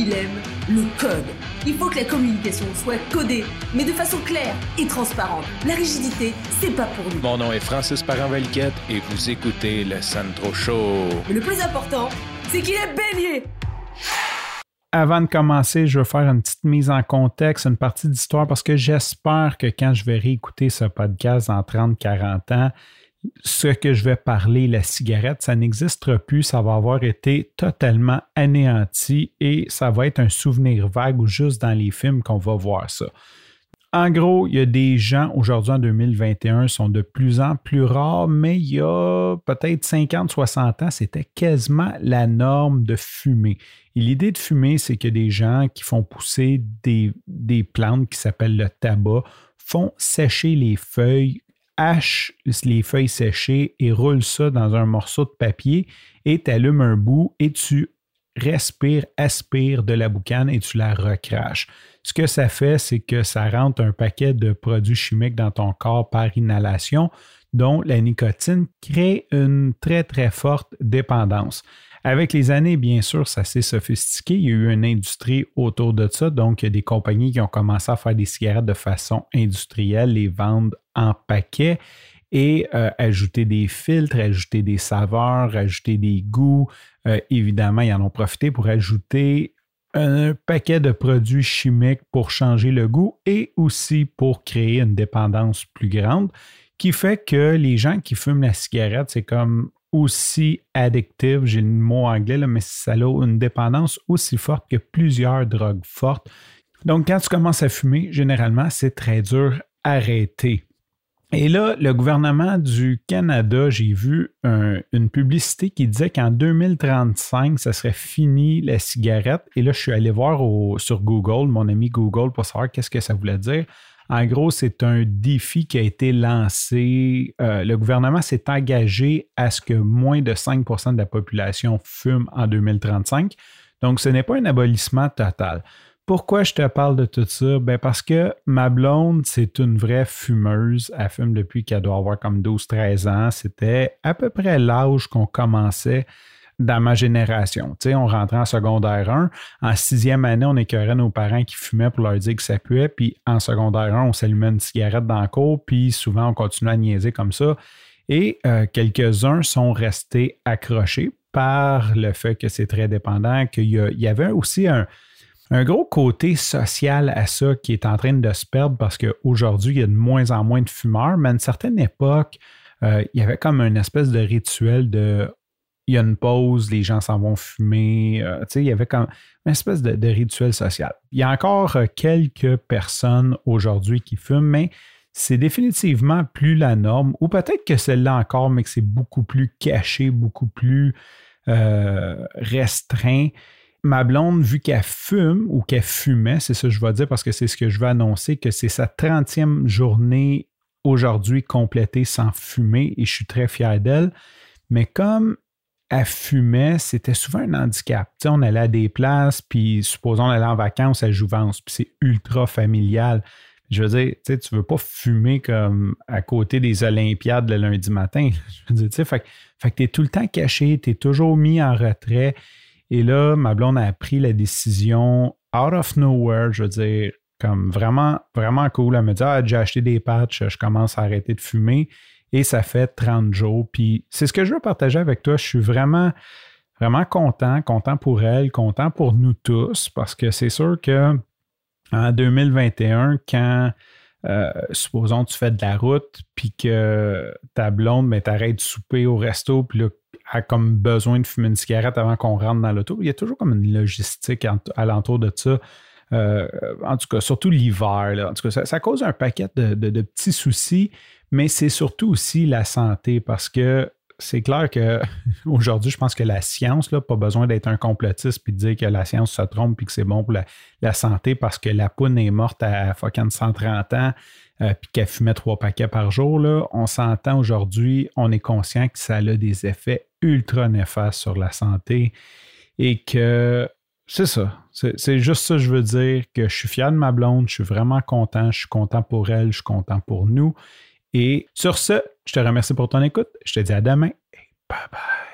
il aime le code. Il faut que la communication soit codée, mais de façon claire et transparente. La rigidité, c'est pas pour nous. Mon nom est Francis parent et vous écoutez le Sandro Show. Mais le plus important, c'est qu'il est bélier. Avant de commencer, je veux faire une petite mise en contexte, une partie d'histoire, parce que j'espère que quand je vais réécouter ce podcast en 30-40 ans, ce que je vais parler, la cigarette, ça n'existera plus, ça va avoir été totalement anéanti et ça va être un souvenir vague ou juste dans les films qu'on va voir ça. En gros, il y a des gens aujourd'hui en 2021 sont de plus en plus rares, mais il y a peut-être 50, 60 ans, c'était quasiment la norme de fumer. Et l'idée de fumer, c'est que des gens qui font pousser des, des plantes qui s'appellent le tabac font sécher les feuilles hache les feuilles séchées et roule ça dans un morceau de papier et tu allumes un bout et tu respires, aspires de la boucane et tu la recraches. Ce que ça fait, c'est que ça rentre un paquet de produits chimiques dans ton corps par inhalation, dont la nicotine crée une très très forte dépendance. Avec les années, bien sûr, ça s'est sophistiqué. Il y a eu une industrie autour de ça. Donc, il y a des compagnies qui ont commencé à faire des cigarettes de façon industrielle, les vendre en paquet et euh, ajouter des filtres, ajouter des saveurs, ajouter des goûts. Euh, évidemment, ils en ont profité pour ajouter un paquet de produits chimiques pour changer le goût et aussi pour créer une dépendance plus grande qui fait que les gens qui fument la cigarette, c'est comme aussi addictive, j'ai le mot anglais, là, mais ça a une dépendance aussi forte que plusieurs drogues fortes. Donc, quand tu commences à fumer, généralement, c'est très dur arrêter. Et là, le gouvernement du Canada, j'ai vu une publicité qui disait qu'en 2035, ça serait fini la cigarette. Et là, je suis allé voir sur Google, mon ami Google, pour savoir qu'est-ce que ça voulait dire. En gros, c'est un défi qui a été lancé. Euh, le gouvernement s'est engagé à ce que moins de 5% de la population fume en 2035. Donc, ce n'est pas un abolissement total. Pourquoi je te parle de tout ça? Ben parce que ma blonde, c'est une vraie fumeuse. Elle fume depuis qu'elle doit avoir comme 12-13 ans. C'était à peu près l'âge qu'on commençait dans ma génération. Tu on rentrait en secondaire 1. En sixième année, on écœurait nos parents qui fumaient pour leur dire que ça puait. Puis en secondaire 1, on s'allumait une cigarette dans le cours. Puis souvent, on continuait à niaiser comme ça. Et euh, quelques-uns sont restés accrochés par le fait que c'est très dépendant, qu'il y, avait aussi un, gros côté social à ça qui est en train de se perdre parce qu'aujourd'hui, il y a de moins en moins de fumeurs, mais à une certaine époque, euh, il y avait comme une espèce de rituel de il y a une pause, les gens s'en vont fumer. Euh, il y avait comme une espèce de, rituel social. Il y a encore euh, quelques personnes aujourd'hui qui fument, mais c'est définitivement plus la norme, ou peut-être que celle-là encore, mais que c'est beaucoup plus caché, beaucoup plus euh, restreint. Ma blonde, vu qu'elle fume ou qu'elle fumait, c'est ça que je vais dire parce que c'est ce que je vais annoncer, que c'est sa 30e journée aujourd'hui complétée sans fumer et je suis très fier d'elle. Mais comme elle fumait, c'était souvent un handicap. on allait à des places, puis supposons on allait en vacances à Jouvence, puis c'est ultra familial. Je veux dire, tu ne veux pas fumer comme à côté des Olympiades le lundi matin. Je veux dire, tu sais, fait, que tu es tout le temps caché, tu es toujours mis en retrait. Et là, ma blonde a pris la décision out of nowhere, je veux dire, comme vraiment, vraiment cool. Elle me dit Ah, j'ai acheté des patchs, je commence à arrêter de fumer et ça fait 30 jours. Puis c'est ce que je veux partager avec toi. Je suis vraiment, vraiment content, content pour elle, content pour nous tous, parce que c'est sûr que en 2021, quand euh, supposons tu fais de la route, puis que ta blonde, mais t'arrêtes de souper au resto, puis là, a comme besoin de fumer une cigarette avant qu'on rentre dans l'auto. Il y a toujours comme une logistique alentour de ça. Euh, en tout cas, surtout l'hiver. En tout cas, ça, cause un paquet de petits soucis mais c'est surtout aussi la santé parce que c'est clair qu'aujourd'hui, je pense que la science, là, pas besoin d'être un complotiste puis de dire que la science se trompe puis que c'est bon pour la, santé parce que la poune est morte à fucking 130 ans euh, puis qu'elle fumait trois paquets par jour. Là, on s'entend aujourd'hui, on est conscient que ça a des effets ultra néfastes sur la santé et que c'est ça. C'est juste ça, je veux dire que je suis fier de ma blonde, je suis vraiment content, je suis content pour elle, je suis content pour nous. Et sur ce, je te remercie pour ton écoute. Je te dis à demain et bye bye.